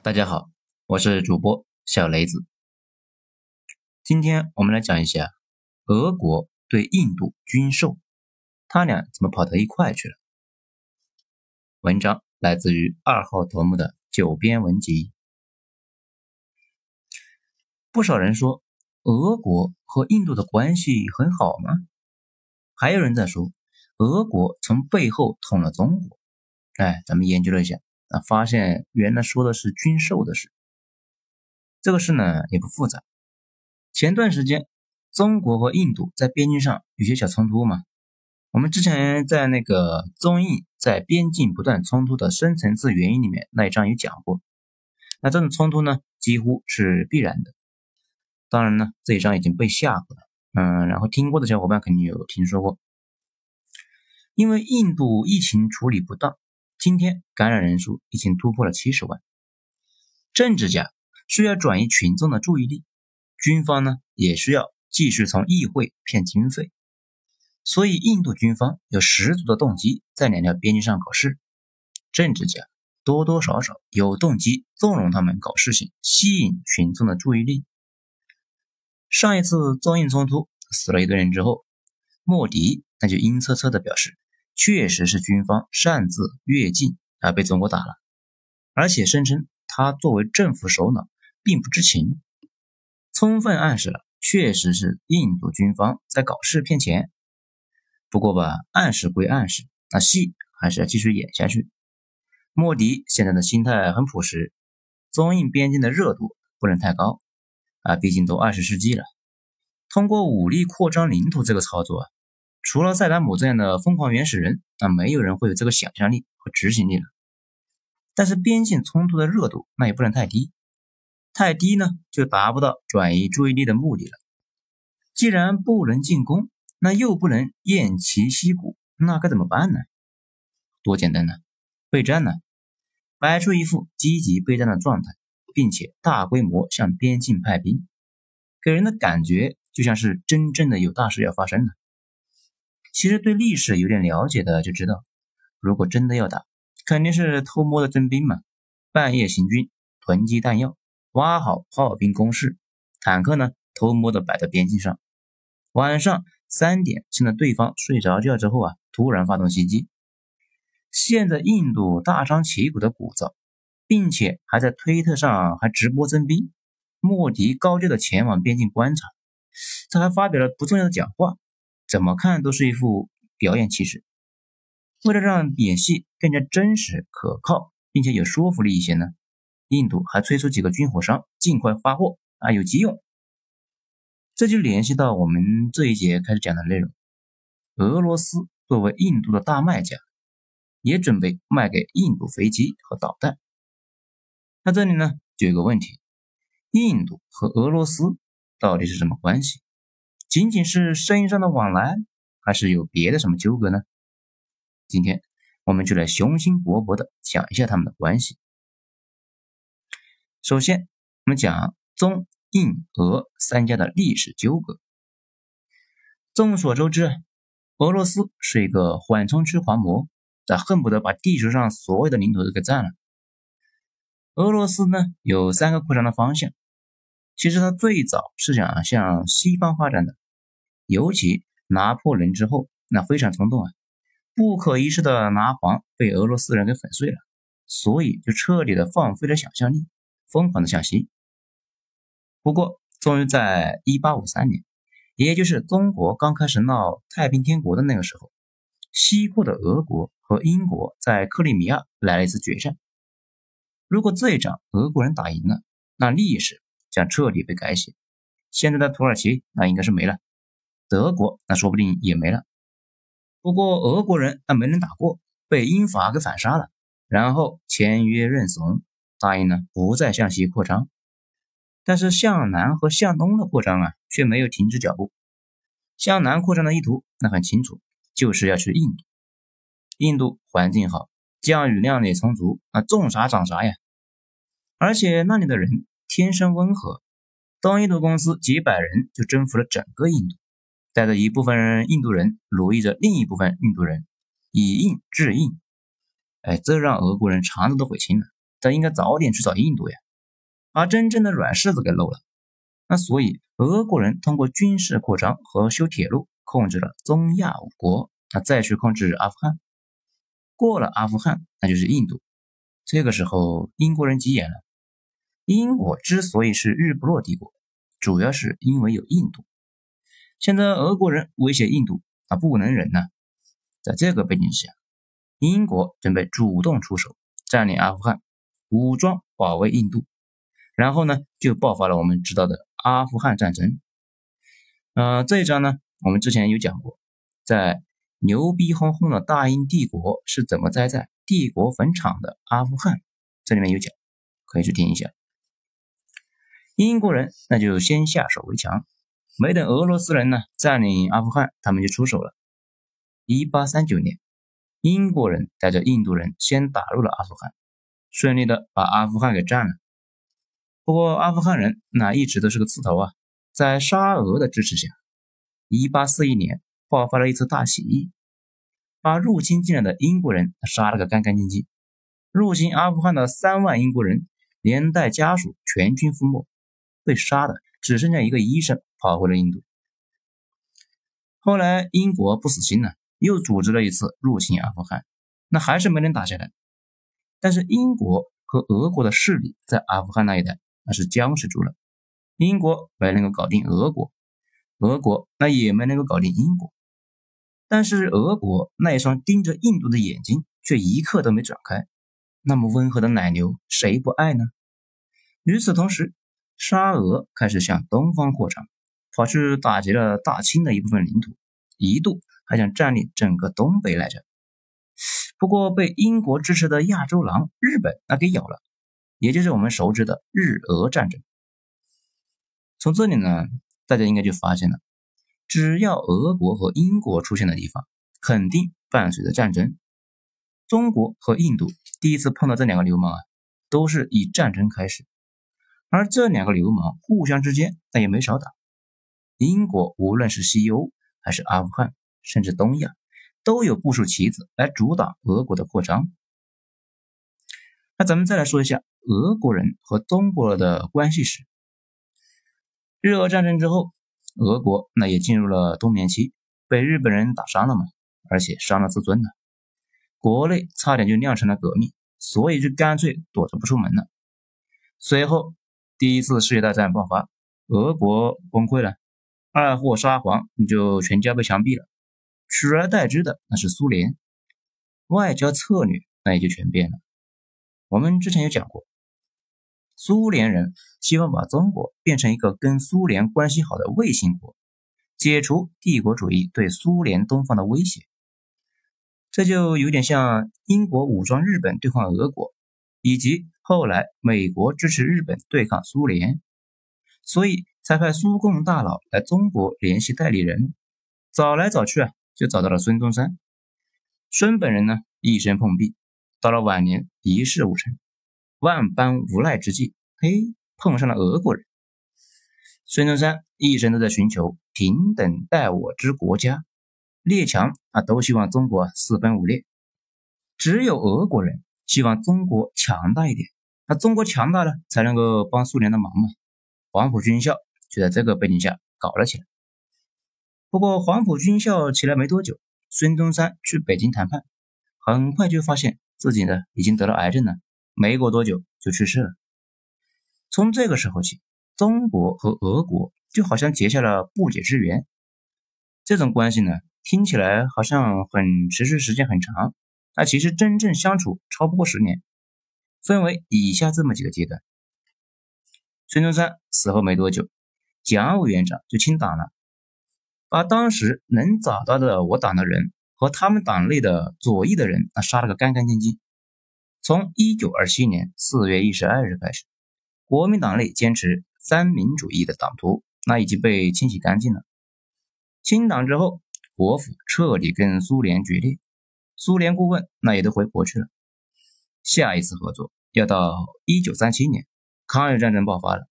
大家好，我是主播小雷子。今天我们来讲一下俄国对印度军售，他俩怎么跑到一块去了？文章来自于二号头目的九编文集。不少人说俄国和印度的关系很好吗？还有人在说俄国从背后捅了中国。哎，咱们研究了一下。啊，发现原来说的是军售的事。这个事呢也不复杂。前段时间，中国和印度在边境上有些小冲突嘛。我们之前在那个中印在边境不断冲突的深层次原因里面那一章有讲过。那这种冲突呢，几乎是必然的。当然呢，这一章已经被下过了。嗯，然后听过的小伙伴肯定有听说过。因为印度疫情处理不当。今天感染人数已经突破了七十万。政治家需要转移群众的注意力，军方呢也需要继续从议会骗经费，所以印度军方有十足的动机在两条边境上搞事。政治家多多少少有动机纵容他们搞事情，吸引群众的注意力。上一次中印冲突死了一堆人之后，莫迪那就阴恻恻地表示。确实是军方擅自越境而被中国打了，而且声称他作为政府首脑并不知情，充分暗示了确实是印度军方在搞事骗钱。不过吧，暗示归暗示，那戏还是要继续演下去。莫迪现在的心态很朴实，中印边境的热度不能太高啊，毕竟都二十世纪了，通过武力扩张领土这个操作啊。除了塞达姆这样的疯狂原始人，那没有人会有这个想象力和执行力了。但是边境冲突的热度那也不能太低，太低呢就达不到转移注意力的目的了。既然不能进攻，那又不能偃旗息鼓，那该怎么办呢？多简单呢，备战呢，摆出一副积极备战的状态，并且大规模向边境派兵，给人的感觉就像是真正的有大事要发生了。其实对历史有点了解的就知道，如果真的要打，肯定是偷摸的征兵嘛，半夜行军，囤积弹药，挖好炮兵工事，坦克呢偷摸的摆在边境上，晚上三点趁着对方睡着觉之后啊，突然发动袭击。现在印度大张旗鼓的鼓噪，并且还在推特上还直播征兵，莫迪高调的前往边境观察，他还发表了不重要的讲话。怎么看都是一副表演气势。为了让演戏更加真实、可靠，并且有说服力一些呢，印度还催促几个军火商尽快发货啊，有急用。这就联系到我们这一节开始讲的内容。俄罗斯作为印度的大卖家，也准备卖给印度飞机和导弹。那这里呢，就有个问题：印度和俄罗斯到底是什么关系？仅仅是生意上的往来，还是有别的什么纠葛呢？今天我们就来雄心勃勃的讲一下他们的关系。首先，我们讲中印俄三家的历史纠葛。众所周知，俄罗斯是一个缓冲区狂魔，他恨不得把地球上所有的领土都给占了。俄罗斯呢，有三个扩张的方向。其实他最早是想向西方发展的，尤其拿破仑之后，那非常冲动啊，不可一世的拿黄被俄罗斯人给粉碎了，所以就彻底的放飞了想象力，疯狂的向西。不过，终于在1853年，也就是中国刚开始闹太平天国的那个时候，西扩的俄国和英国在克里米亚来了一次决战。如果这一仗俄国人打赢了，那历史。将彻底被改写。现在的土耳其那应该是没了，德国那说不定也没了。不过俄国人那没能打过，被英法给反杀了，然后签约认怂，答应呢不再向西扩张。但是向南和向东的扩张啊，却没有停止脚步。向南扩张的意图那很清楚，就是要去印度。印度环境好，降雨量也充足，啊种啥长啥呀。而且那里的人。天生温和，东印度公司几百人就征服了整个印度，带着一部分印度人，奴役着另一部分印度人，以印制印。哎，这让俄国人肠子都悔青了。他应该早点去找印度呀，把真正的软柿子给漏了。那所以俄国人通过军事扩张和修铁路控制了中亚五国，那再去控制阿富汗。过了阿富汗，那就是印度。这个时候英国人急眼了。英国之所以是日不落帝国，主要是因为有印度。现在俄国人威胁印度，啊，不能忍呐。在这个背景下，英国准备主动出手，占领阿富汗，武装保卫印度。然后呢，就爆发了我们知道的。阿富汗战争，呃，这一章呢，我们之前有讲过，在牛逼哄哄的大英帝国是怎么栽在帝国坟场的阿富汗，这里面有讲，可以去听一下。英国人那就先下手为强，没等俄罗斯人呢占领阿富汗，他们就出手了。一八三九年，英国人带着印度人先打入了阿富汗，顺利的把阿富汗给占了。不过阿富汗人那一直都是个刺头啊，在沙俄的支持下，1841年爆发了一次大起义，把入侵进来的英国人杀了个干干净净。入侵阿富汗的三万英国人连带家属全军覆没，被杀的只剩下一个医生跑回了印度。后来英国不死心了，又组织了一次入侵阿富汗，那还是没能打下来。但是英国和俄国的势力在阿富汗那一带。那是僵持住了，英国没能够搞定俄国，俄国那也没能够搞定英国，但是俄国那一双盯着印度的眼睛却一刻都没转开。那么温和的奶牛，谁不爱呢？与此同时，沙俄开始向东方扩张，跑去打劫了大清的一部分领土，一度还想占领整个东北来着。不过被英国支持的亚洲狼日本那给咬了。也就是我们熟知的日俄战争。从这里呢，大家应该就发现了，只要俄国和英国出现的地方，肯定伴随着战争。中国和印度第一次碰到这两个流氓啊，都是以战争开始。而这两个流氓互相之间那也没少打。英国无论是西欧还是阿富汗，甚至东亚，都有部署棋子来阻挡俄国的扩张。那咱们再来说一下。俄国人和中国的关系史。日俄战争之后，俄国那也进入了冬眠期，被日本人打伤了嘛，而且伤了自尊了，国内差点就酿成了革命，所以就干脆躲着不出门了。随后，第一次世界大战爆发，俄国崩溃了，二货沙皇就全家被枪毙了，取而代之的那是苏联，外交策略那也就全变了。我们之前有讲过。苏联人希望把中国变成一个跟苏联关系好的卫星国，解除帝国主义对苏联东方的威胁。这就有点像英国武装日本对抗俄国，以及后来美国支持日本对抗苏联，所以才派苏共大佬来中国联系代理人。找来找去啊，就找到了孙中山。孙本人呢，一生碰壁，到了晚年一事无成。万般无奈之际，嘿，碰上了俄国人。孙中山一生都在寻求平等待我之国家，列强啊都希望中国四分五裂，只有俄国人希望中国强大一点。那中国强大了，才能够帮苏联的忙嘛。黄埔军校就在这个背景下搞了起来。不过黄埔军校起来没多久，孙中山去北京谈判，很快就发现自己呢已经得了癌症了。没过多久就去世了。从这个时候起，中国和俄国就好像结下了不解之缘。这种关系呢，听起来好像很持续时间很长，但其实真正相处超不过十年。分为以下这么几个阶段：孙中山死后没多久，蒋委员长就清党了，把当时能找到的我党的人和他们党内的左翼的人啊杀了个干干净净。从一九二七年四月一十二日开始，国民党内坚持三民主义的党徒那已经被清洗干净了。清党之后，国府彻底跟苏联决裂，苏联顾问那也都回国去了。下一次合作要到一九三七年，抗日战争爆发了，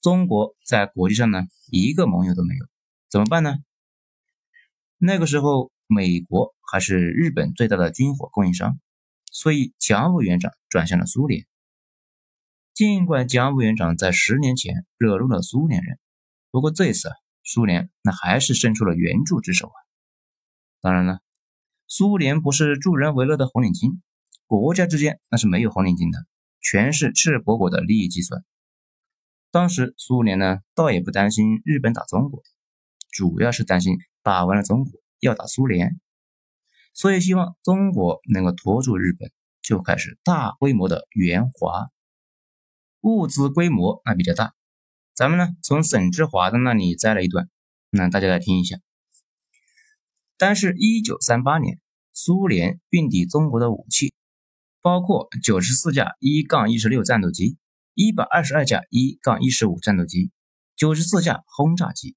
中国在国际上呢一个盟友都没有，怎么办呢？那个时候，美国还是日本最大的军火供应商。所以，蒋委员长转向了苏联，尽管蒋委员长在十年前惹怒了苏联人，不过这次啊，苏联那还是伸出了援助之手啊。当然了，苏联不是助人为乐的红领巾，国家之间那是没有红领巾的，全是赤果果的利益计算。当时苏联呢，倒也不担心日本打中国，主要是担心打完了中国要打苏联，所以希望中国能够拖住日本，就开始大规模的援华。物资规模那比较大，咱们呢从沈志华的那里摘了一段，那大家来听一下。但是，一九三八年，苏联运抵中国的武器，包括九十四架一杠一十六战斗机、一百二十二架一杠一十五战斗机、九十四架轰炸机、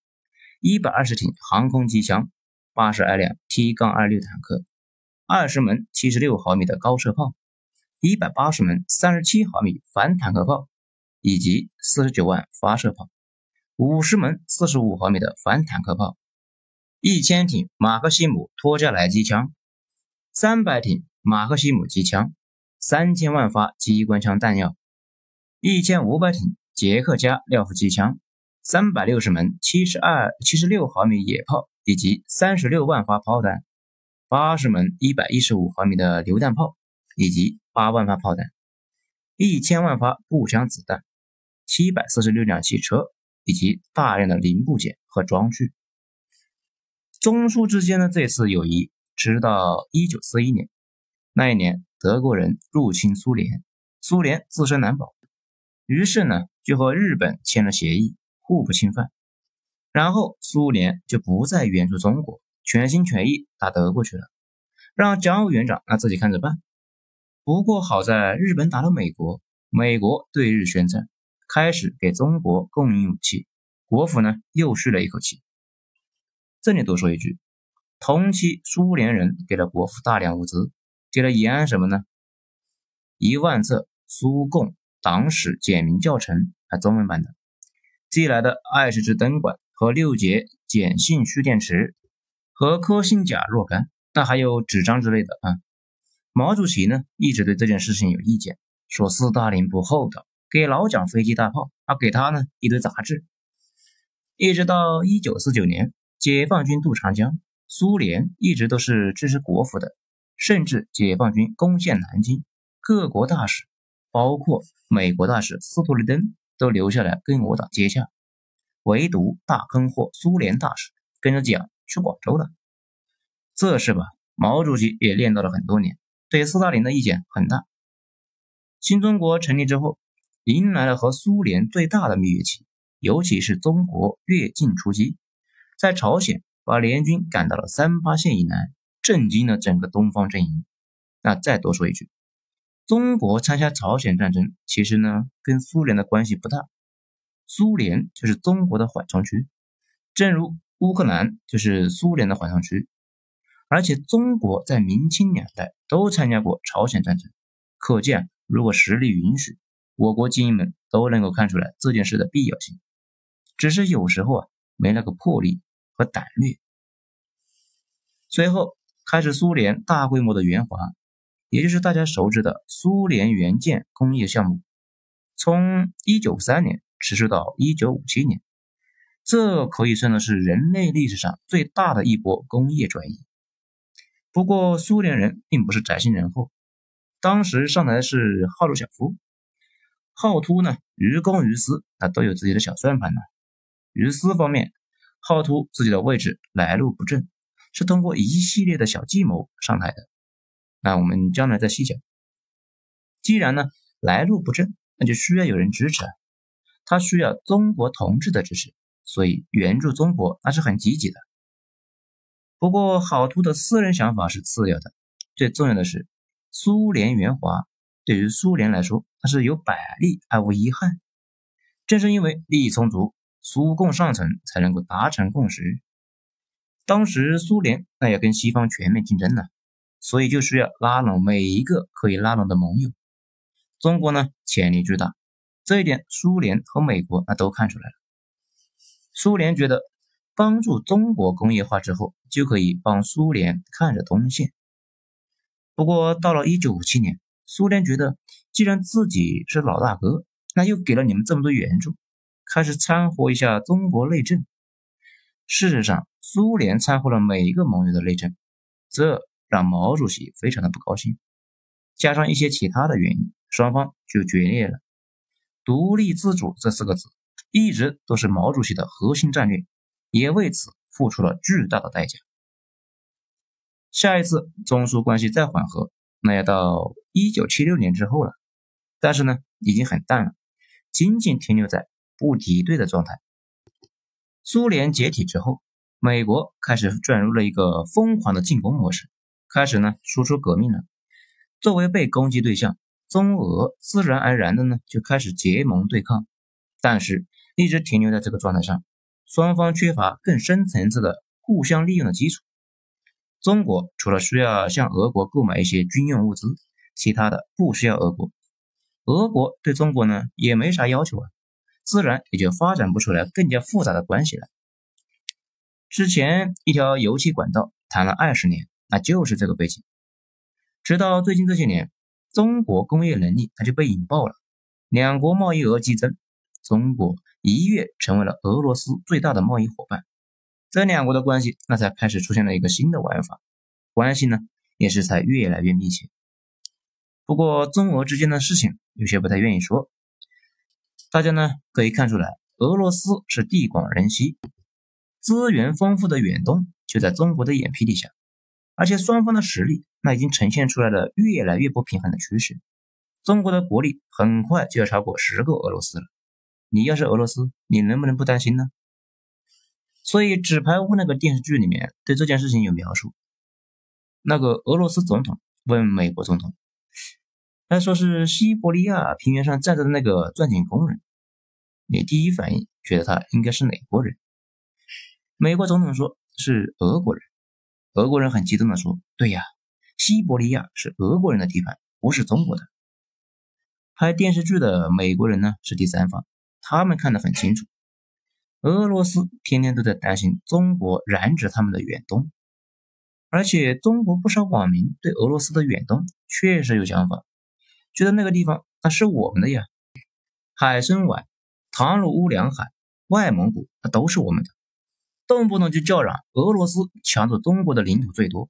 一百二十挺航空机枪、八十二辆 T 杠二六坦克、二十门七十六毫米的高射炮、一百八十门三十七毫米反坦克炮。以及四十九万发射炮，五十门四十五毫米的反坦克炮，一千挺马克西姆托加莱机枪，三百挺马克西姆机枪，三千万发机关枪弹药，一千五百挺捷克加廖夫机枪，三百六十门七十二七十六毫米野炮，以及三十六万发炮弹，八十门一百一十五毫米的榴弹炮，以及八万发炮弹，一千万发步枪子弹。七百四十六辆汽车以及大量的零部件和装具。中苏之间的这次友谊直到一九四一年，那一年德国人入侵苏联，苏联自身难保，于是呢就和日本签了协议，互不侵犯。然后苏联就不再援助中国，全心全意打德国去了，让蒋委员长那自己看着办。不过好在日本打了美国，美国对日宣战。开始给中国供应武器，国府呢又吁了一口气。这里多说一句，同期苏联人给了国府大量物资，给了延安什么呢？一万册苏共党史简明教程，啊，中文版的；寄来的二十只灯管和六节碱性蓄电池和科兴钾若干，那还有纸张之类的啊。毛主席呢一直对这件事情有意见，说斯大林不厚道。给老蒋飞机大炮，啊，给他呢一堆杂志，一直到一九四九年，解放军渡长江，苏联一直都是支持国府的，甚至解放军攻陷南京，各国大使，包括美国大使斯图利登都留下来跟我党接洽，唯独大坑货苏联大使跟着蒋去广州了，这事吧，毛主席也念叨了很多年，对斯大林的意见很大。新中国成立之后。迎来了和苏联最大的蜜月期，尤其是中国越境出击，在朝鲜把联军赶到了三八线以南，震惊了整个东方阵营。那再多说一句，中国参加朝鲜战争，其实呢跟苏联的关系不大，苏联就是中国的缓冲区，正如乌克兰就是苏联的缓冲区。而且中国在明清两代都参加过朝鲜战争，可见如果实力允许。我国精英们都能够看出来这件事的必要性，只是有时候啊没那个魄力和胆略。随后开始苏联大规模的援华，也就是大家熟知的苏联援建工业项目，从一九三年持续到一九五七年，这可以算得是人类历史上最大的一波工业转移。不过苏联人并不是宅心仁厚，当时上台的是赫鲁晓夫。浩突呢，于公于私，那都有自己的小算盘呢。于私方面，浩突自己的位置来路不正，是通过一系列的小计谋上台的。那我们将来再细讲。既然呢来路不正，那就需要有人支持，他需要中国同志的支持，所以援助中国那是很积极的。不过浩突的私人想法是次要的，最重要的是苏联援华。对于苏联来说，那是有百利而无一害。正是因为利益充足，苏共上层才能够达成共识。当时苏联那要跟西方全面竞争呢，所以就需要拉拢每一个可以拉拢的盟友。中国呢，潜力巨大，这一点苏联和美国那都看出来了。苏联觉得帮助中国工业化之后，就可以帮苏联看着东线。不过到了一九五七年。苏联觉得，既然自己是老大哥，那又给了你们这么多援助，开始掺和一下中国内政。事实上，苏联掺和了每一个盟友的内政，这让毛主席非常的不高兴。加上一些其他的原因，双方就决裂了。独立自主这四个字一直都是毛主席的核心战略，也为此付出了巨大的代价。下一次中苏关系再缓和，那要到一九七六年之后了。但是呢，已经很淡了，仅仅停留在不敌对的状态。苏联解体之后，美国开始转入了一个疯狂的进攻模式，开始呢输出革命了。作为被攻击对象，中俄自然而然的呢就开始结盟对抗，但是一直停留在这个状态上，双方缺乏更深层次的互相利用的基础。中国除了需要向俄国购买一些军用物资，其他的不需要俄国。俄国对中国呢也没啥要求啊，自然也就发展不出来更加复杂的关系了。之前一条油气管道谈了二十年，那就是这个背景。直到最近这些年，中国工业能力它就被引爆了，两国贸易额激增，中国一跃成为了俄罗斯最大的贸易伙伴，这两国的关系那才开始出现了一个新的玩法，关系呢也是才越来越密切。不过中俄之间的事情有些不太愿意说，大家呢可以看出来，俄罗斯是地广人稀，资源丰富的远东就在中国的眼皮底下。而且双方的实力，那已经呈现出来了越来越不平衡的趋势。中国的国力很快就要超过十个俄罗斯了。你要是俄罗斯，你能不能不担心呢？所以《纸牌屋》那个电视剧里面对这件事情有描述。那个俄罗斯总统问美国总统：“他说是西伯利亚平原上站着的那个钻井工人，你第一反应觉得他应该是哪国人？”美国总统说是俄国人。俄国人很激动地说：“对呀，西伯利亚是俄国人的地盘，不是中国的。”拍电视剧的美国人呢是第三方，他们看得很清楚。俄罗斯天天都在担心中国染指他们的远东，而且中国不少网民对俄罗斯的远东确实有想法，觉得那个地方那是我们的呀，海参崴、唐努乌梁海、外蒙古那都是我们的。动不动就叫嚷俄罗斯抢走中国的领土最多。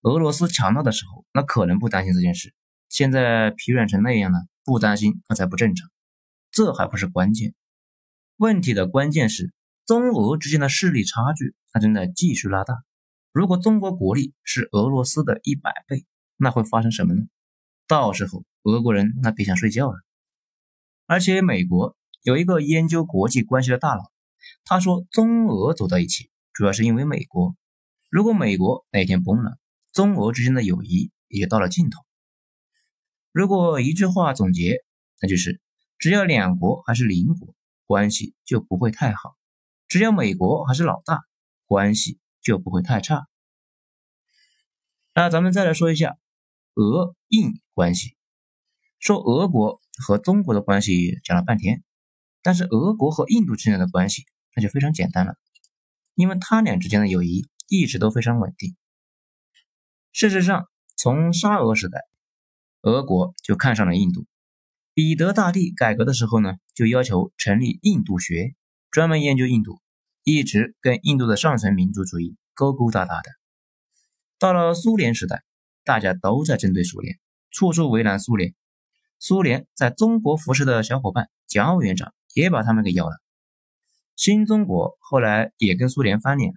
俄罗斯强大的时候，那可能不担心这件事。现在疲软成那样了，不担心那才不正常。这还不是关键，问题的关键是中俄之间的势力差距，它正在继续拉大。如果中国国力是俄罗斯的一百倍，那会发生什么呢？到时候俄国人那别想睡觉了。而且美国有一个研究国际关系的大佬。他说：“中俄走到一起，主要是因为美国。如果美国哪天崩了，中俄之间的友谊也到了尽头。如果一句话总结，那就是：只要两国还是邻国，关系就不会太好；只要美国还是老大，关系就不会太差。那咱们再来说一下俄印关系。说俄国和中国的关系讲了半天，但是俄国和印度之间的关系。”那就非常简单了，因为他俩之间的友谊一直都非常稳定。事实上，从沙俄时代，俄国就看上了印度。彼得大帝改革的时候呢，就要求成立印度学，专门研究印度，一直跟印度的上层民族主义勾勾搭搭的。到了苏联时代，大家都在针对苏联，处处为难苏联。苏联在中国服侍的小伙伴蒋委员长也把他们给咬了。新中国后来也跟苏联翻脸，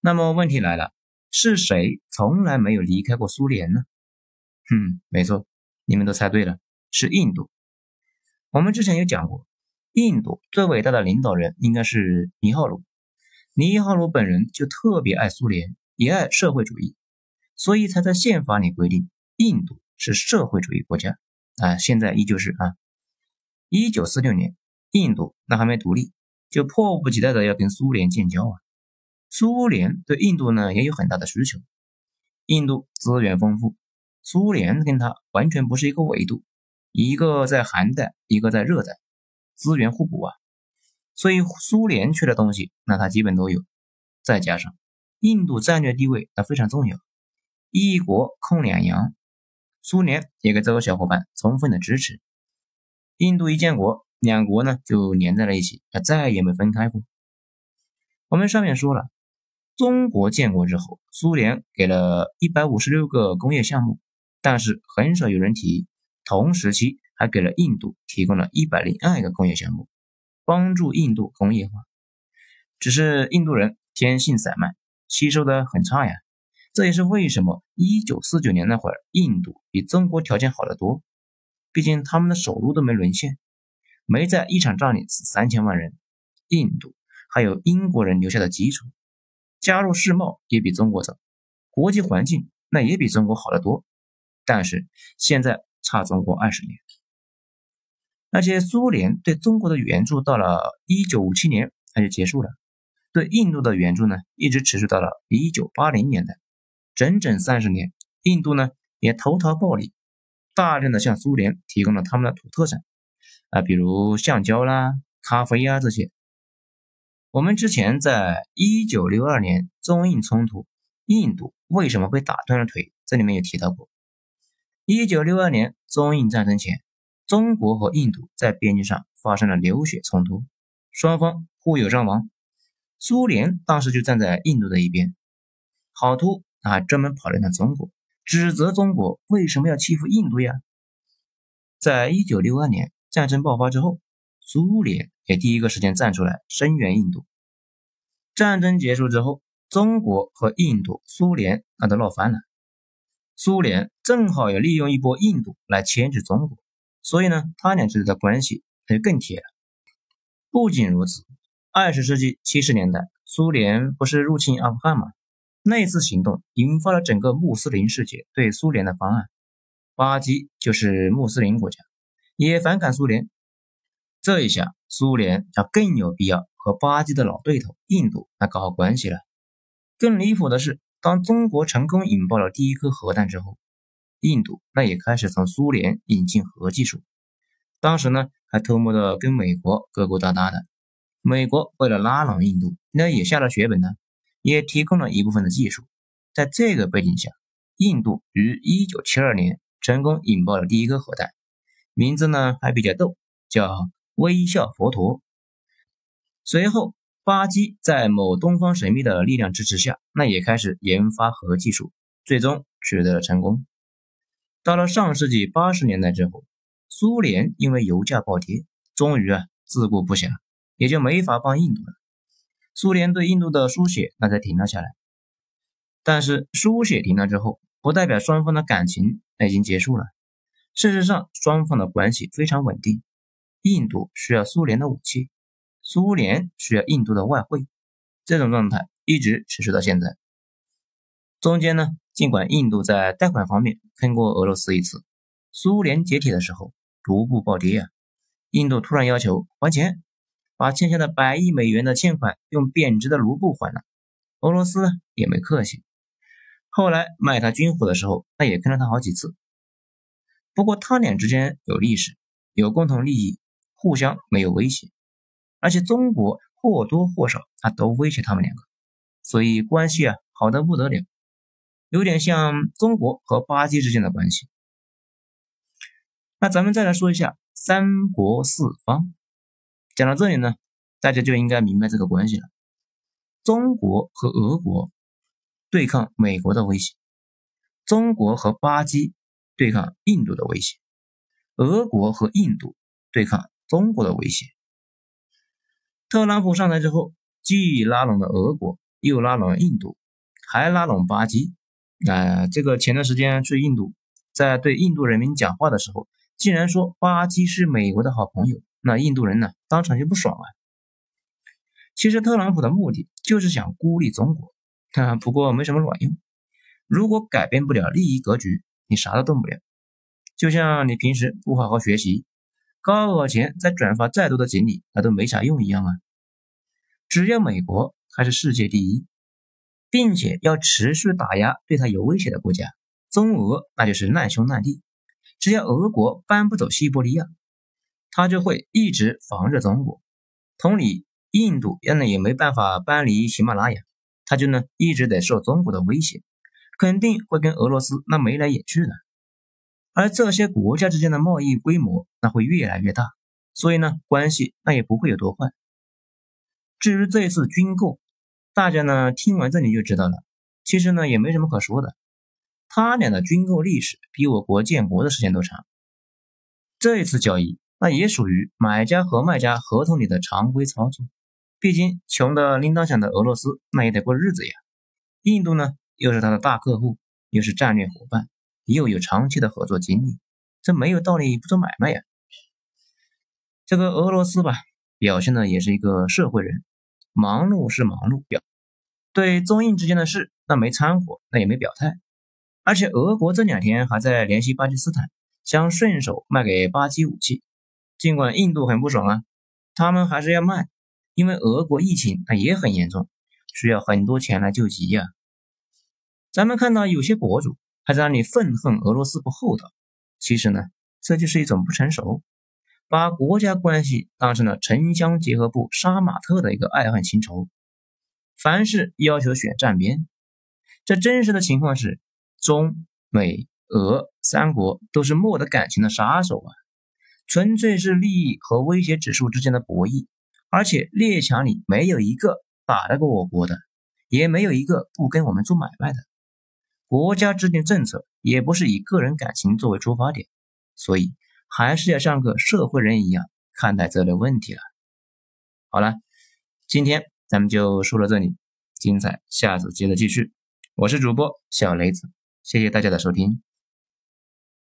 那么问题来了，是谁从来没有离开过苏联呢？嗯，没错，你们都猜对了，是印度。我们之前有讲过，印度最伟大的领导人应该是尼赫鲁，尼赫鲁本人就特别爱苏联，也爱社会主义，所以才在宪法里规定印度是社会主义国家啊，现在依旧是啊。一九四六年，印度那还没独立。就迫不及待的要跟苏联建交啊！苏联对印度呢也有很大的需求，印度资源丰富，苏联跟它完全不是一个维度，一个在寒带，一个在热带，资源互补啊，所以苏联缺的东西，那它基本都有。再加上印度战略地位那非常重要，一国控两洋，苏联也给这个小伙伴充分的支持。印度一建国，两国呢就连在了一起，啊，再也没分开过。我们上面说了，中国建国之后，苏联给了一百五十六个工业项目，但是很少有人提，同时期还给了印度提供了一百零二个工业项目，帮助印度工业化。只是印度人天性散漫，吸收的很差呀。这也是为什么一九四九年那会儿，印度比中国条件好得多。毕竟他们的首都都没沦陷，没在一场仗里死三千万人。印度还有英国人留下的基础，加入世贸也比中国早，国际环境那也比中国好得多。但是现在差中国二十年。那些苏联对中国的援助到了一九五七年它就结束了，对印度的援助呢一直持续到了一九八零年代。整整三十年，印度呢也投桃报李，大量的向苏联提供了他们的土特产啊，比如橡胶啦、咖啡呀这些。我们之前在一九六二年中印冲突，印度为什么被打断了腿？这里面也提到过。一九六二年中印战争前，中国和印度在边境上发生了流血冲突，双方互有伤亡。苏联当时就站在印度的一边，好突。还专门跑来趟中国，指责中国为什么要欺负印度呀？在一九六二年战争爆发之后，苏联也第一个时间站出来声援印度。战争结束之后，中国和印度、苏联那都闹翻了。苏联正好也利用一波印度来牵制中国，所以呢，他俩之间的关系那就更铁了。不仅如此，二十世纪七十年代，苏联不是入侵阿富汗吗？那次行动引发了整个穆斯林世界对苏联的方案。巴基就是穆斯林国家，也反感苏联。这一下，苏联就更有必要和巴基的老对头印度来搞好关系了。更离谱的是，当中国成功引爆了第一颗核弹之后，印度那也开始从苏联引进核技术。当时呢，还偷摸的跟美国勾勾搭搭的。美国为了拉拢印度，那也下了血本呢。也提供了一部分的技术，在这个背景下，印度于1972年成功引爆了第一颗核弹，名字呢还比较逗，叫“微笑佛陀”。随后，巴基在某东方神秘的力量支持下，那也开始研发核技术，最终取得了成功。到了上世纪八十年代之后，苏联因为油价暴跌，终于啊自顾不暇，也就没法帮印度了。苏联对印度的输血那才停了下来，但是输血停了之后，不代表双方的感情那已经结束了。事实上，双方的关系非常稳定。印度需要苏联的武器，苏联需要印度的外汇，这种状态一直持续到现在。中间呢，尽管印度在贷款方面坑过俄罗斯一次，苏联解体的时候卢布暴跌啊，印度突然要求还钱。把欠下的百亿美元的欠款用贬值的卢布还了，俄罗斯也没客气。后来卖他军火的时候，那也坑了他好几次。不过他俩之间有历史，有共同利益，互相没有威胁，而且中国或多或少他都威胁他们两个，所以关系啊好的不得了，有点像中国和巴基之间的关系。那咱们再来说一下三国四方。讲到这里呢，大家就应该明白这个关系了。中国和俄国对抗美国的威胁，中国和巴基对抗印度的威胁，俄国和印度对抗中国的威胁。特朗普上台之后，既拉拢了俄国，又拉拢了印度，还拉拢巴基。那这个前段时间去印度，在对印度人民讲话的时候，竟然说巴基是美国的好朋友。那印度人呢，当场就不爽了。其实特朗普的目的就是想孤立中国，但 不过没什么卵用。如果改变不了利益格局，你啥都动不了。就像你平时不好好学习，高考前再转发再多的锦鲤，那都没啥用一样啊。只要美国还是世界第一，并且要持续打压对他有威胁的国家，中俄那就是难兄难弟。只要俄国搬不走西伯利亚。他就会一直防着中国，同理，印度原来也没办法搬离喜马拉雅，他就呢一直得受中国的威胁，肯定会跟俄罗斯那眉来眼去的。而这些国家之间的贸易规模那会越来越大，所以呢，关系那也不会有多坏。至于这次军购，大家呢听完这里就知道了，其实呢也没什么可说的，他俩的军购历史比我国建国的时间都长。这一次交易，那也属于买家和卖家合同里的常规操作。毕竟穷的铃铛响的俄罗斯，那也得过日子呀。印度呢，又是他的大客户，又是战略伙伴，又有长期的合作经历，这没有道理不做买卖呀。这个俄罗斯吧，表现的也是一个社会人，忙碌是忙碌，表对中印之间的事，那没掺和，那也没表态。而且俄国这两天还在联系巴基斯坦。想顺手卖给巴基武器，尽管印度很不爽啊，他们还是要卖，因为俄国疫情那也很严重，需要很多钱来救急呀。咱们看到有些博主还在那里愤恨俄罗斯不厚道，其实呢，这就是一种不成熟，把国家关系当成了城乡结合部杀马特的一个爱恨情仇，凡事要求选站边。这真实的情况是中美。俄三国都是没得感情的杀手啊，纯粹是利益和威胁指数之间的博弈，而且列强里没有一个打得过我国的，也没有一个不跟我们做买卖的。国家制定政策也不是以个人感情作为出发点，所以还是要像个社会人一样看待这类问题了。好了，今天咱们就说到这里，精彩下次接着继续。我是主播小雷子，谢谢大家的收听。